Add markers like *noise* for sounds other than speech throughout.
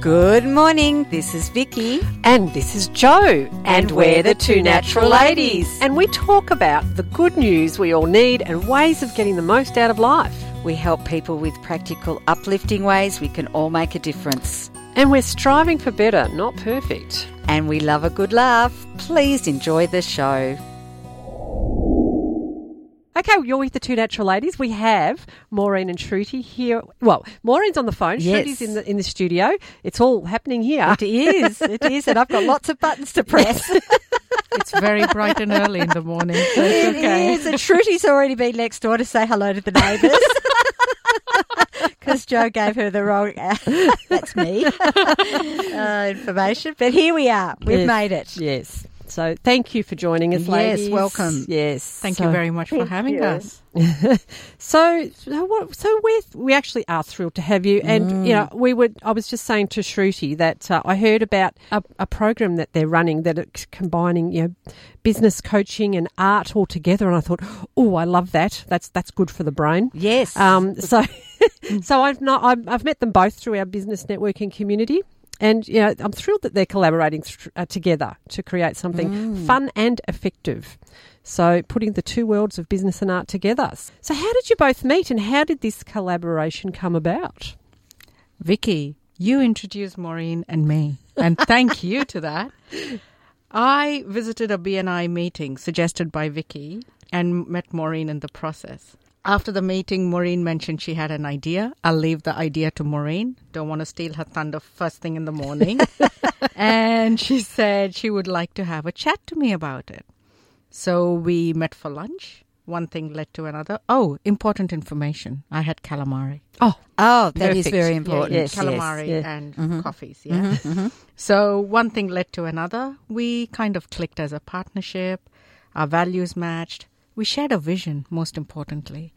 Good morning. This is Vicky. And this is Joe. And we're the two natural ladies. And we talk about the good news we all need and ways of getting the most out of life. We help people with practical, uplifting ways we can all make a difference. And we're striving for better, not perfect. And we love a good laugh. Please enjoy the show. Okay, you're with the two natural ladies. We have Maureen and Shruti here. Well, Maureen's on the phone. Yes. Shruti's in the in the studio. It's all happening here. It is. It is. And I've got lots of buttons to press. *laughs* It's very bright and early in the morning, so it's okay. It is. And Shruti's already been next door to say hello to the neighbours. *laughs* Because Joe gave her the wrong, *laughs* that's me, uh, information. But here we are. We've Yes. made it. Yes. So thank you for joining us, Yes, ladies. welcome. Yes. Thank So- you very much for having you. us. *laughs* So, so, what, so we we actually are thrilled to have you, and you know, we would. I was just saying to Shruti that uh, I heard about a, a program that they're running that it's combining, you know, business coaching and art all together, and I thought, oh, I love that. That's that's good for the brain. Yes. Um, so, *laughs* *laughs* so I've not I've, I've met them both through our business networking community. And you know, I'm thrilled that they're collaborating th- uh, together to create something fun and effective. So, putting the two worlds of business and art together. So, how did you both meet, and how did this collaboration come about? Vicky, you introduced Maureen and me, and thank you to that. I visited a BNI meeting suggested by Vicky and met Maureen in the process. After the meeting, Maureen mentioned she had an idea. I'll leave the idea to Maureen. Don't want to steal her thunder first thing in the morning. *laughs* and she said she would like to have a chat to me about it. So we met for lunch. One thing led to another. Oh, important information. I had calamari. Oh, oh, that is very important. yeah, Yes, calamari yes, yeah. and mm-hmm. Mm-hmm. coffees. Yeah. Mm-hmm, so one thing led to another. We kind of clicked as a partnership. Our values matched. We shared a vision, most importantly.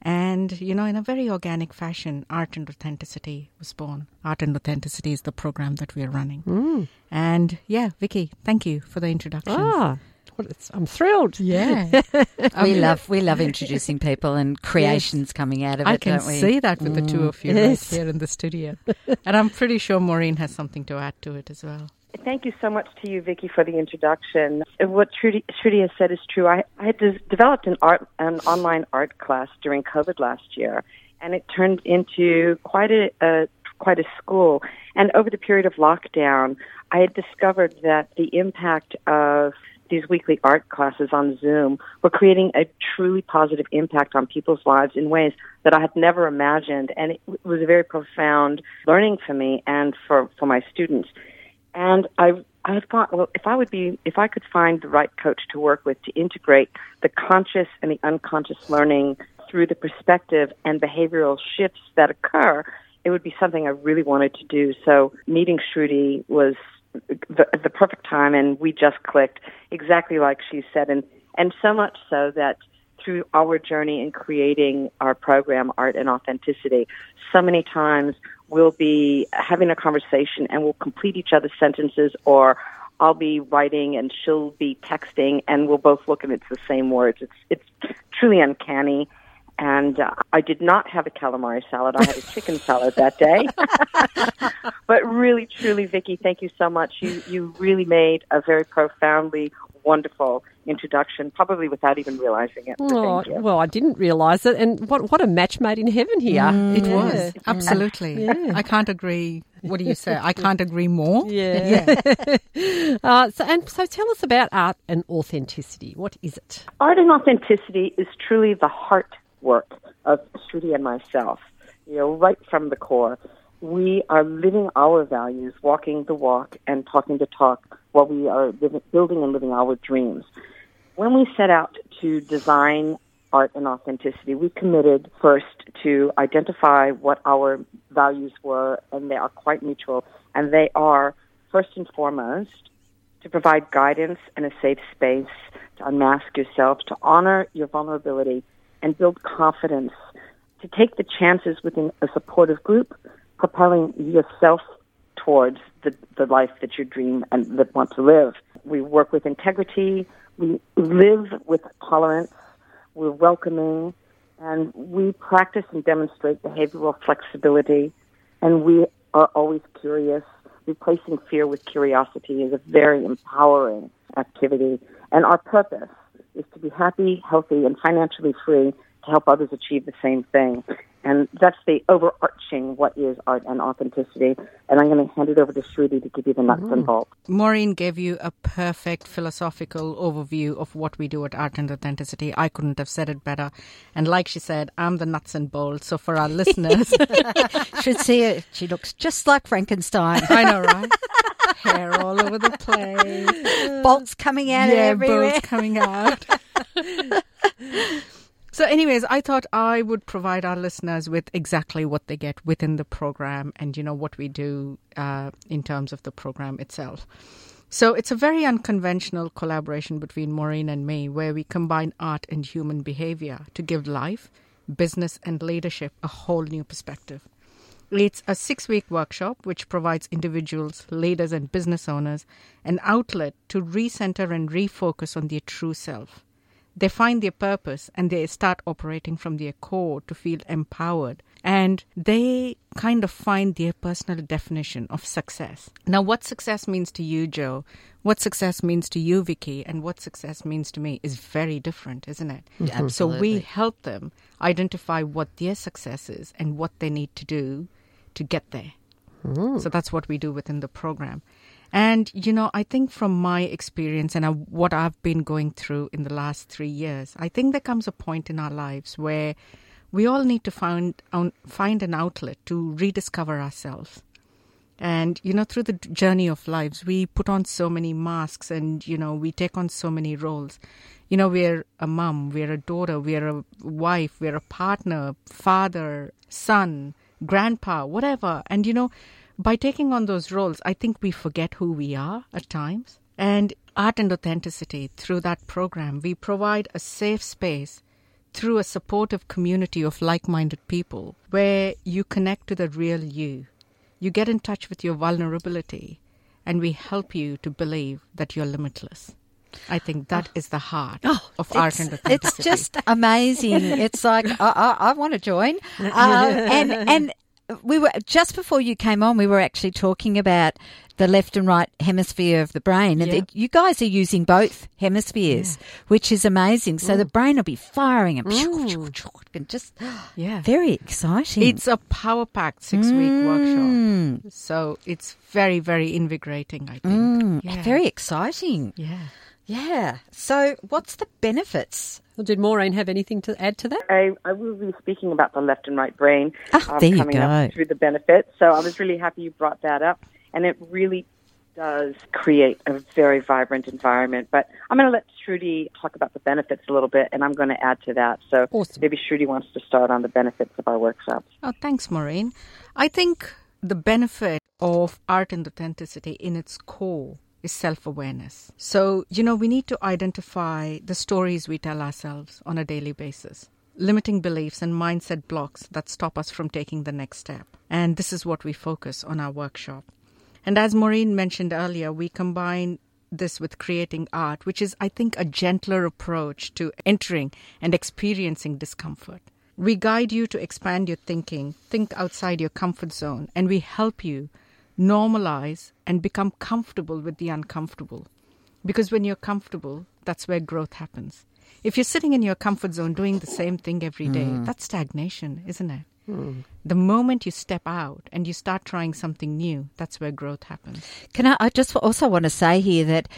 And, you know, in a very organic fashion, Art and Authenticity was born. Art and Authenticity is the program that we're running. And yeah, Vicky, thank you for the introduction. ah, well, I'm thrilled. Yeah. *laughs* we love we love introducing people and creations coming out of it, I can don't we? see that with the two of you Yes. right here in the studio. and I'm pretty sure Maureen has something to add to it as well. Thank you so much to you, Vicky, for the introduction. What Shruti, Shruti has said is true. I, I had developed an art, an online art class during COVID last year, and it turned into quite a, a quite a school. And over the period of lockdown, I had discovered that the impact of these weekly art classes on Zoom were creating a truly positive impact on people's lives in ways that I had never imagined. And it was a very profound learning for me and for, for my students. And I I thought, well, if I would be, if I could find the right coach to work with to integrate the conscious and the unconscious learning through the perspective and behavioral shifts that occur, it would be something I really wanted to do. So meeting Shruti was the, the perfect time, and we just clicked exactly like she said, and and so much so that through our journey in creating our program, Art and Authenticity, so many times we'll be having a conversation and we'll complete each other's sentences or I'll be writing and she'll be texting and we'll both look and it's the same words. It's it's truly uncanny. And uh, I did not have a calamari salad. I had a chicken *laughs* salad that day. but really, truly, Vicky, thank you so much. You you really made a very profoundly wonderful introduction, probably without even realizing it. So Oh, well, I didn't realise it, and what what a match made in heaven here. It Yeah. was absolutely. Yeah. I can't agree. What do you say? I can't agree more. Yeah. *laughs* uh, so, and so, tell us about art and authenticity. What is it? Art and authenticity is truly the heart work of Shruti and myself. You know, right from the core, we are living our values, walking the walk, and talking the talk while we are building and living our dreams. When we set out to design art and authenticity, we committed first to identify what our values were, and they are quite mutual. And they are, first and foremost, to provide guidance and a safe space to unmask yourself, to honor your vulnerability, and build confidence, to take the chances within a supportive group, propelling yourself towards the, the life that you dream and that want to live. We work with integrity. We live with tolerance. We're welcoming. And we practice and demonstrate behavioral flexibility. And we are always curious. Replacing fear with curiosity is a very empowering activity. And our purpose is to be happy, healthy, and financially free to help others achieve the same thing. And that's the overarching what is art and authenticity. And I'm going to hand it over to Shruti to give you the nuts and mm. bolts. Maureen gave you a perfect philosophical overview of what we do at Art and Authenticity. I couldn't have said it better. And like she said, I'm the nuts and bolts. So for our listeners, *laughs* Should see her. She looks just like Frankenstein. I know, right? Hair all over the place. Bolts coming out yeah, everywhere. bolts coming out. *laughs* so, anyways, I thought I would provide our listeners with exactly what they get within the program, and you know what we do uh, in terms of the program itself. So, it's a very unconventional collaboration between Maureen and me, where we combine art and human behavior to give life, business, and leadership a whole new perspective. It's a six week workshop which provides individuals, leaders, and business owners an outlet to recenter and refocus on their true self. They find their purpose and they start operating from their core to feel empowered and they kind of find their personal definition of success. Now, what success means to you, Joe, what success means to you, Vicky, and what success means to me is very different, isn't it? Mm-hmm. So we help them identify what their success is and what they need to do to get there. Mm. So that's what we do within the program. And, you know, I think from my experience and uh, what I've been going through in the last three years, I think there comes a point in our lives where we all need to find, um, find an outlet to rediscover ourselves. And, you know, through the journey of lives, we put on so many masks and, you know, we take on so many roles. You know, we're a mom, we're a daughter, we're a wife, we're a partner, father, son, grandpa, whatever. And, you know, by taking on those roles, I think we forget who we are at times. And art and authenticity, through that program, we provide a safe space through a supportive community of like minded people where you connect to the real you. You get in touch with your vulnerability, and we help you to believe that you're limitless. I think that is the heart of art and authenticity. it's just amazing. It's like I, I, I want to join. *laughs* Um, and and we were just before you came on, we were actually talking about the left and right hemisphere of the brain, and Yeah. that you guys are using both hemispheres, which is amazing. So the brain will be firing and, and just *gasps* yeah. very exciting. It's a power packed six week workshop. Mm, So it's very, very invigorating, I think. mm, Yeah. very exciting. Yeah. Yeah. So what's the benefits? Well, did Maureen have anything to add to that? I, I will be speaking about the left and right brain Ah, um, there you coming go. up through the benefits. So I was really happy you brought that up, and it really does create a very vibrant environment. But I'm going to let Shruti talk about the benefits a little bit, and I'm going to add to that. So Awesome. maybe Shruti wants to start on the benefits of our workshops. Oh, thanks, Maureen. I think the benefit of art and authenticity in its core is self awareness. So, you know, we need to identify the stories we tell ourselves on a daily basis, limiting beliefs and mindset blocks that stop us from taking the next step. And this is what we focus on our workshop. And as Maureen mentioned earlier, we combine this with creating art, which is, I think, a gentler approach to entering and experiencing discomfort. We guide you to expand your thinking, think outside your comfort zone, and we help you normalize and become comfortable with the uncomfortable. Because when you're comfortable, that's where growth happens. If you're sitting in your comfort zone doing the same thing every day, hmm. that's stagnation, isn't it? The moment you step out and you start trying something new, that's where growth happens. Can I, I just also want to say here that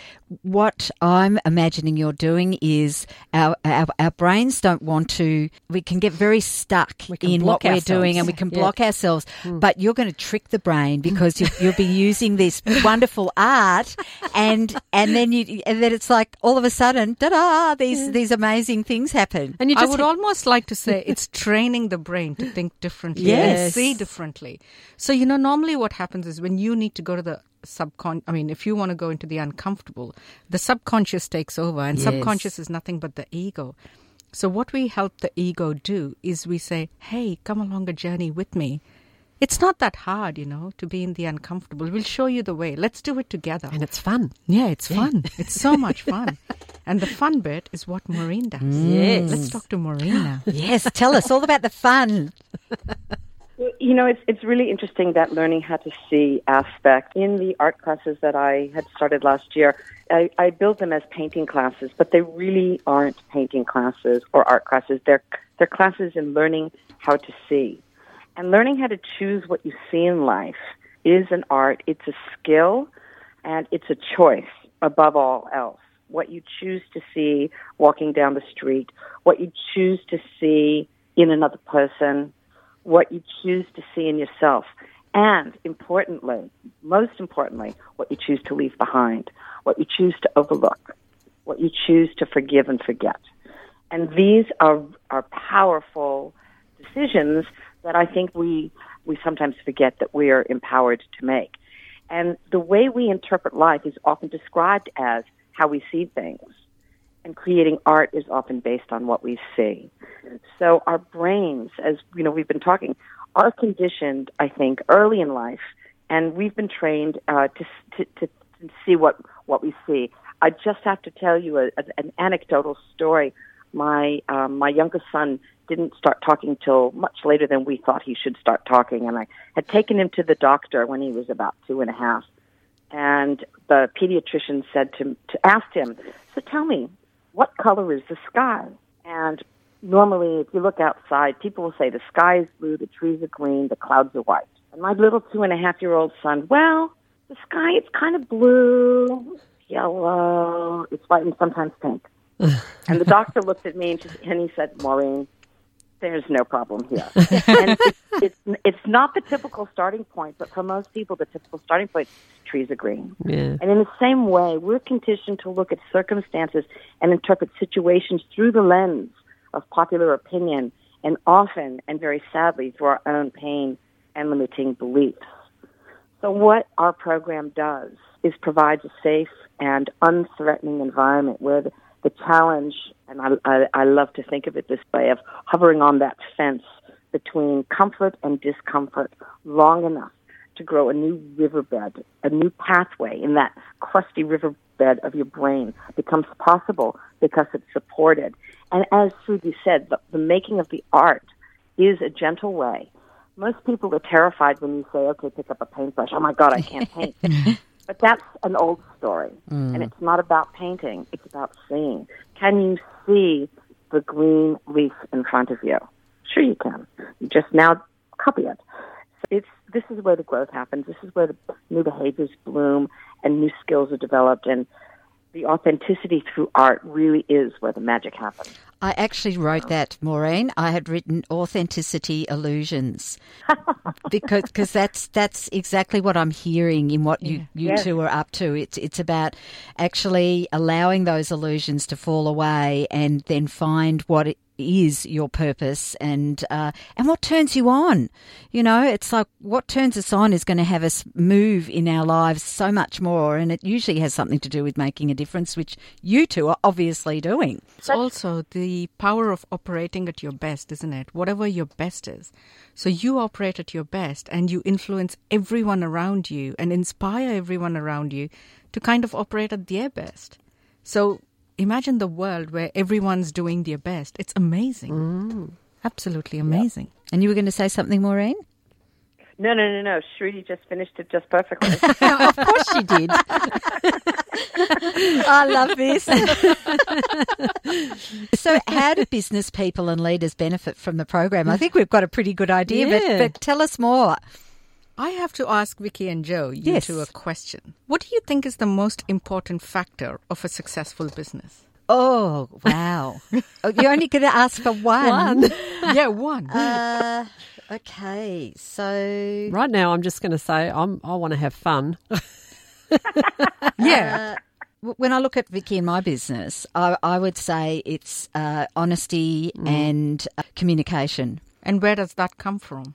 what I'm imagining you're doing is our, our, our brains don't want to, we can get very stuck in what we're doing and we can Yeah. block ourselves. Hmm. But you're going to trick the brain because you, you'll be using this *laughs* wonderful art and, and then you, and then it's like all of a sudden, da da, these, these amazing things happen. And you I would hit- almost like to say it's *laughs* training the brain to think differently Yes. and see differently. So, you know, normally what happens is when you need to go to the subcon I mean, if you want to go into the uncomfortable, the subconscious takes over and Yes. subconscious is nothing but the ego. So what we help the ego do is we say, "Hey, come along a journey with me." It's not that hard, you know, to be in the uncomfortable. We'll show you the way. Let's do it together. and it's fun. Yeah, it's fun. *laughs* it's so much fun. And the fun bit is what Maureen does. Yes. Let's talk to Maureen now. Yes, tell us all about the fun. *laughs* You know, it's it's really interesting that learning how to see aspect in the art classes that I had started last year. I, I built them as painting classes, but they really aren't painting classes or art classes. They're they're classes in learning how to see, and learning how to choose what you see in life is an art. It's a skill, and it's a choice above all else. What you choose to see walking down the street, what you choose to see in another person, what you choose to see in yourself, and importantly, most importantly, what you choose to leave behind, what you choose to overlook, what you choose to forgive and forget. And these are, are powerful decisions that I think we, we sometimes forget that we are empowered to make. And the way we interpret life is often described as how we see things. And creating art is often based on what we see. So our brains, as you know, we've been talking, are conditioned, I think, early in life, and we've been trained uh, to, to, to see what what we see. I just have to tell you a, a, an anecdotal story. My um, my youngest son didn't start talking till much later than we thought he should start talking, and I had taken him to the doctor when he was about two and a half, and the pediatrician said to to ask him, "So tell me, what color is the sky?" And normally, if you look outside, people will say the sky is blue, the trees are green, the clouds are white. And my little two and a half year old son, well, the sky it's kind of blue, yellow, it's white, and sometimes pink. *laughs* and the doctor looked at me and, and he said, Maureen, there's no problem here. *laughs* and it's, it's, it's not the typical starting point, but for most people, the typical starting point trees are green. Yeah. And in the same way, we're conditioned to look at circumstances and interpret situations through the lens of popular opinion and often and very sadly through our own pain and limiting beliefs. So what our program does is provides a safe and unthreatening environment where the, the challenge, and I, I, I love to think of it this way, of hovering on that fence between comfort and discomfort long enough to grow a new riverbed, a new pathway in that crusty riverbed of your brain becomes possible because it's supported. And as Susie said, the, the making of the art is a gentle way. Most people are terrified when you say, okay, pick up a paintbrush. Oh my God, I can't paint. *laughs* Mm-hmm. but that's an old story. Mm. And it's not about painting, it's about seeing. Can you see the green leaf in front of you? Sure, you can. You just now copy it. So it's this is where the growth happens. This is where the new behaviors bloom and new skills are developed. And the authenticity through art really is where the magic happens. I actually wrote oh. that, Maureen. I had written authenticity illusions *laughs* because cause that's that's exactly what I'm hearing in what you, you Yes. two are up to. It's it's about actually allowing those illusions to fall away and then find what it is your purpose and uh, and what turns you on. You know, it's like what turns us on is going to have us move in our lives so much more, and it usually has something to do with making a difference, which you two are obviously doing. It's also the power of operating at your best, isn't it? Whatever your best is. So you operate at your best and you influence everyone around you and inspire everyone around you to kind of operate at their best. So imagine the world where everyone's doing their best. It's amazing. Mm. Absolutely amazing. And you were going to say something, Maureen? No, no, no, no. Shruti just finished it just perfectly. *laughs* of course she did. *laughs* I love this. *laughs* so, how do business people and leaders benefit from the program? I think we've got a pretty good idea, Yeah. but, but tell us more. I have to ask Vicky and Joe, you Yes. two, a question. What do you think is the most important factor of a successful business? Oh, wow. *laughs* Oh, You're only going to ask for one. One. *laughs* yeah, one. Uh, okay, so. Right now, I'm just going to say I'm, I want to have fun. yeah. w- when I look at Vicky and my business, I, I would say it's uh, honesty and uh, communication. And where does that come from?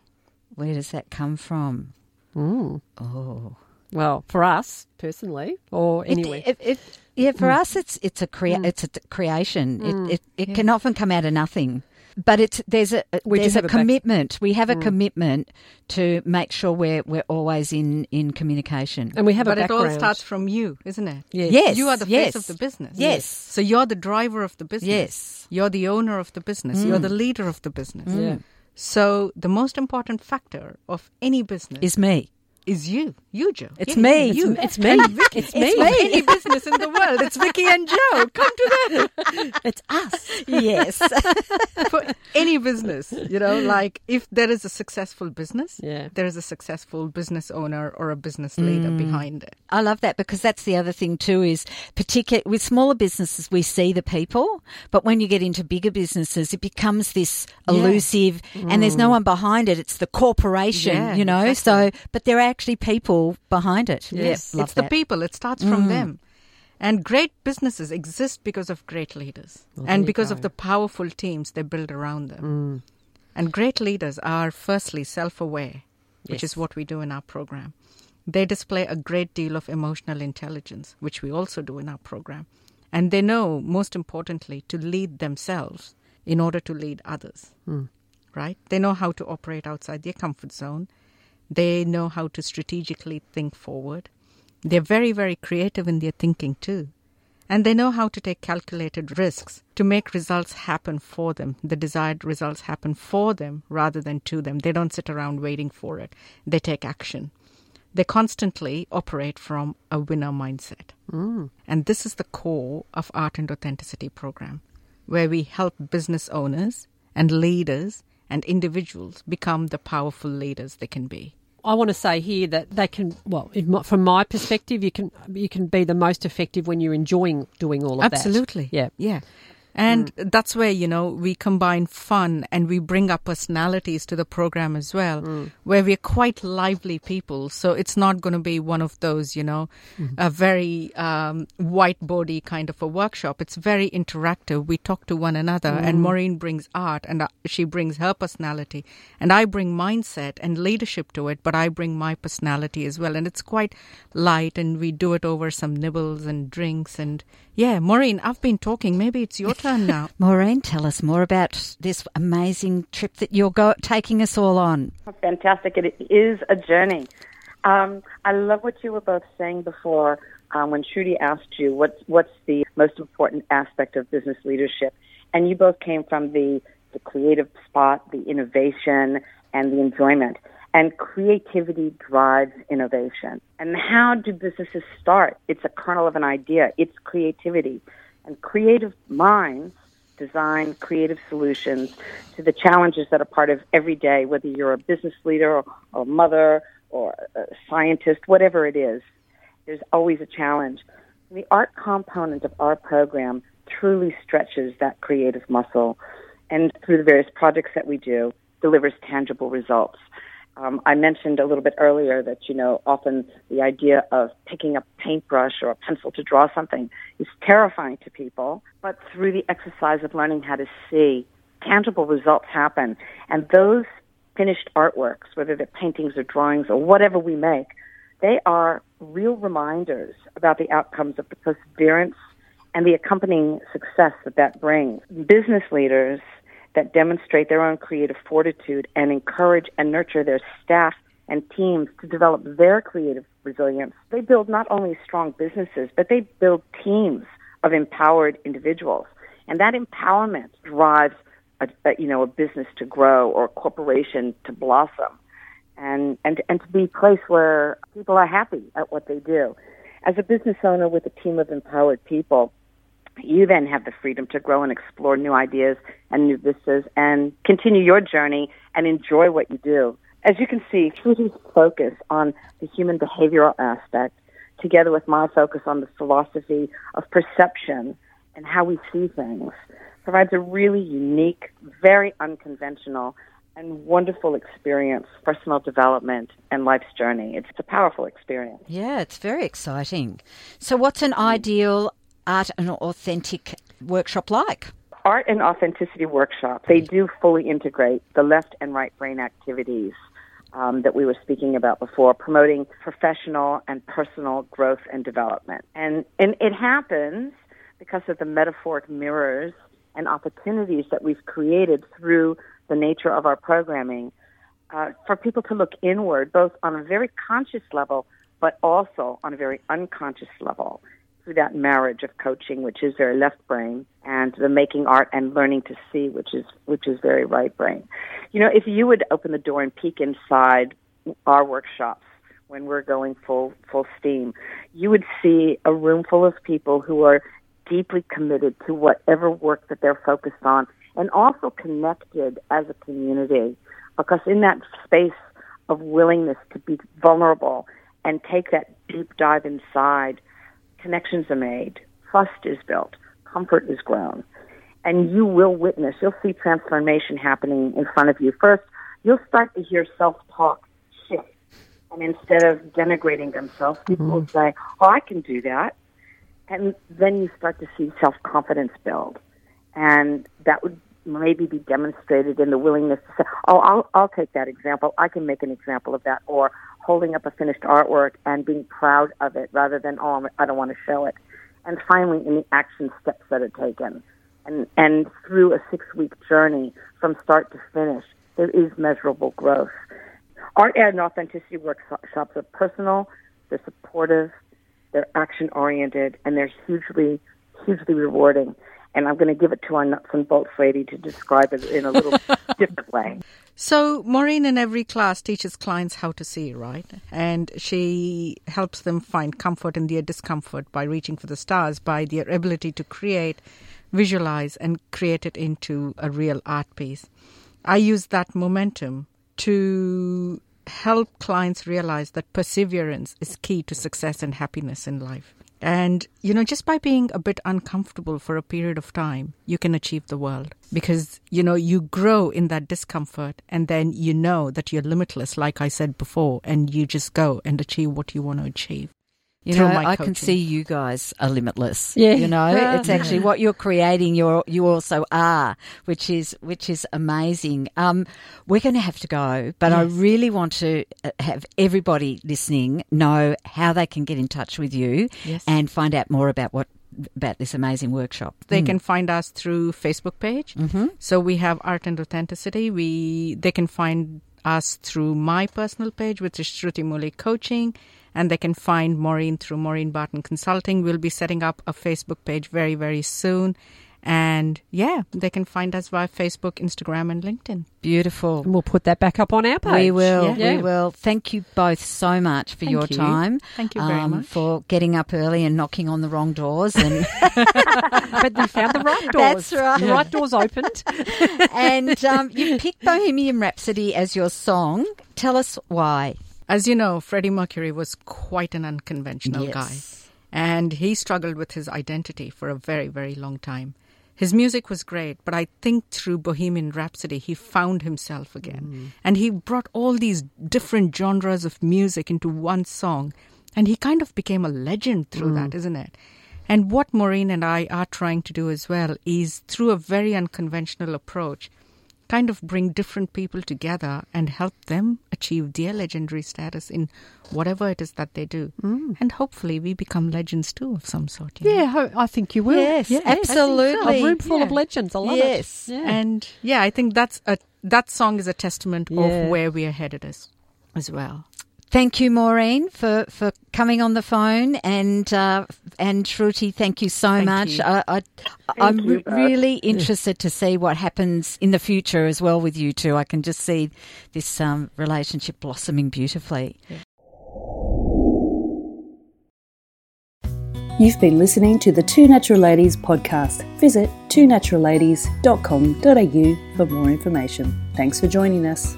Where does that come from? Mm. Oh, Well, for us personally, or anyway. It, it, it, yeah, for mm. us, it's it's a crea- mm. it's a t- creation. It mm. it, it can often come out of nothing, but it's there's a We do there's a have a back- commitment. we have a commitment to make sure we're we're always in in communication. and we have but a it all starts from you, isn't it? Yes. Yes, You are the yes, face of the business. Yes. So you're the driver of the business. Yes. You're the owner of the business. You're the leader of the business. Yeah. So the most important factor of any business Is me. is you, you Joe. It's Yeah, me. You. It's me. It's me. Of any business in the world, it's Vicky and Joe. Come to them. *laughs* It's us. Yes. *laughs* For any business, you know, *laughs* like if there is a successful business, Yeah. there is a successful business owner or a business leader Mm. behind it. I love that because that's the other thing too is particular with smaller businesses we see the people, but when you get into bigger businesses it becomes this elusive and there's no one behind it. It's the corporation, Yeah, you know. exactly. So but there are actually people behind it. Yes, love it's the people. It starts from them. And great businesses exist because of great leaders Well, and because of the powerful teams they build around them. And great leaders are firstly self aware, which Yes. is what we do in our program. They display a great deal of emotional intelligence, which we also do in our program. And they know, most importantly, to lead themselves in order to lead others. Right? They know how to operate outside their comfort zone. They know how to strategically think forward. They're very, very creative in their thinking too. And they know how to take calculated risks to make results happen for them, the desired results happen for them rather than to them. They don't sit around waiting for it, they take action. They constantly operate from a winner mindset. Mm. And this is the core of Art and Authenticity program, where we help business owners and leaders and individuals become the powerful leaders they can be. I want to say here that they can. Well, from my perspective, you can you can be the most effective when you're enjoying doing all of that. Absolutely. Yeah. Yeah. And that's where, you know, we combine fun and we bring our personalities to the program as well, where we're quite lively people. So it's not going to be one of those, you know, a very um, whiteboardy kind of a workshop. It's very interactive. We talk to one another, and Maureen brings art and uh, she brings her personality, and I bring mindset and leadership to it, but I bring my personality as well. And it's quite light, and we do it over some nibbles and drinks. And yeah, Maureen, I've been talking. Maybe it's your turn now. *laughs* Maureen, tell us more about this amazing trip that you're go- taking us all on. Fantastic. It is a journey. Um, I love what you were both saying before um, when Shruti asked you what's, what's the most important aspect of business leadership. And you both came from the, the creative spot, the innovation, and the enjoyment. And creativity drives innovation. And how do businesses start? It's a kernel of an idea. It's creativity. And creative minds design creative solutions to the challenges that are part of every day, whether you're a business leader or, a mother or a scientist, whatever it is. There's always a challenge. The art component of our program truly stretches that creative muscle and through the various projects that we do delivers tangible results. Um, I mentioned a little bit earlier that, you know, often the idea of picking up a paintbrush or a pencil to draw something is terrifying to people, but through the exercise of learning how to see, tangible results happen. And those finished artworks, whether they're paintings or drawings or whatever we make, they are real reminders about the outcomes of the perseverance and the accompanying success that that brings. Business leaders that demonstrate their own creative fortitude and encourage and nurture their staff and teams to develop their creative resilience. They build not only strong businesses, but they build teams of empowered individuals. And that empowerment drives a, a, you know, a business to grow or a corporation to blossom and, and, and to be a place where people are happy at what they do. As a business owner with a team of empowered people, you then have the freedom to grow and explore new ideas and new vistas and continue your journey and enjoy what you do. As you can see, Shruti's focus on the human behavioral aspect, together with my focus on the philosophy of perception and how we see things, provides a really unique, very unconventional, and wonderful experience, personal development and life's journey. It's a powerful experience. Yeah, it's very exciting. So, what's an ideal art and authentic workshop like? Art and authenticity workshop, they do fully integrate the left and right brain activities um, that we were speaking about before, promoting professional and personal growth and development. And, and it happens because of the metaphoric mirrors and opportunities that we've created through the nature of our programming uh, for people to look inward, both on a very conscious level, but also on a very unconscious level through that marriage of coaching, which is very left brain, and the making art and learning to see, which is which is very right brain. You know, if you would open the door and peek inside our workshops when we're going full full steam, you would see a room full of people who are deeply committed to whatever work that they're focused on and also connected as a community because in that space of willingness to be vulnerable and take that deep dive inside connections are made trust is built comfort is grown and you will witness you'll see transformation happening in front of you. First you'll start to hear self-talk shift. And instead of denigrating themselves people mm-hmm. will say oh i can do that. And then you start to see self confidence build, and that would maybe be demonstrated in the willingness to say, "Oh, I'll I'll take that example. I can make an example of that," or holding up a finished artwork and being proud of it rather than "Oh, I don't want to show it." And finally, in the action steps that are taken, and and through a six week journey from start to finish, there is measurable growth. Art and authenticity workshops are personal, they're supportive, they're action oriented, and they're hugely, hugely rewarding. And I'm going to give it to our nuts and bolts lady to describe it in a little *laughs* different way. So, Maureen in every class teaches clients how to see, right? And she helps them find comfort in their discomfort by reaching for the stars, by their ability to create, visualize, and create it into a real art piece. I use that momentum to help clients realize that perseverance is key to success and happiness in life. And, you know, just by being a bit uncomfortable for a period of time, you can achieve the world because, you know, you grow in that discomfort and then you know that you're limitless, like I said before, and you just go and achieve what you want to achieve. You know, I can see you guys are limitless. Yeah. You know, Yeah. it's actually what you're creating. You're you also are, which is which is amazing. Um, we're going to have to go, but I really want to uh, have everybody listening know how they can get in touch with you Yes. and find out more about what about this amazing workshop. They can find us through Facebook page. Mm-hmm. So we have Art and Authenticity. We they can find us through my personal page, which is Shruti Muli Coaching, and they can find Maureen through Maureen Barton Consulting. We'll be setting up a Facebook page very very soon, and yeah, they can find us via Facebook, Instagram, and LinkedIn. Beautiful. And we'll put that back up on our page. We will. Yeah. We will. Thank you both so much for Thank your you. time. Thank you very um, much. for getting up early and knocking on the wrong doors and *laughs* But we found the right *laughs* doors. That's right. The right doors opened. *laughs* and um, you picked Bohemian Rhapsody as your song. Tell us why. As you know, Freddie Mercury was quite an unconventional guy. And he struggled with his identity for a very, very long time. His music was great, but I think through Bohemian Rhapsody, he found himself again. Mm. And he brought all these different genres of music into one song. And he kind of became a legend through mm. that, isn't it? And what Maureen and I are trying to do as well is through a very unconventional approach, kind of bring different people together and help them achieve their legendary status in whatever it is that they do. Mm. And hopefully we become legends too of some sort. you know? Yeah, ho- I think you will. Yes, Yeah, I think so. absolutely. A room full of legends. I love Yes. it. Yeah. And yeah, I think that's a that song is a testament Yeah. of where we are headed as as well. Thank you, Maureen, for, for coming on the phone, and uh, and Shruti, thank you so Thank much. you. I, I, I'm you re- really interested to see what happens in the future as well with you two. I can just see this um, relationship blossoming beautifully. You've been listening to the Two Natural Ladies podcast. Visit twonaturalladies.com.au for more information. Thanks for joining us.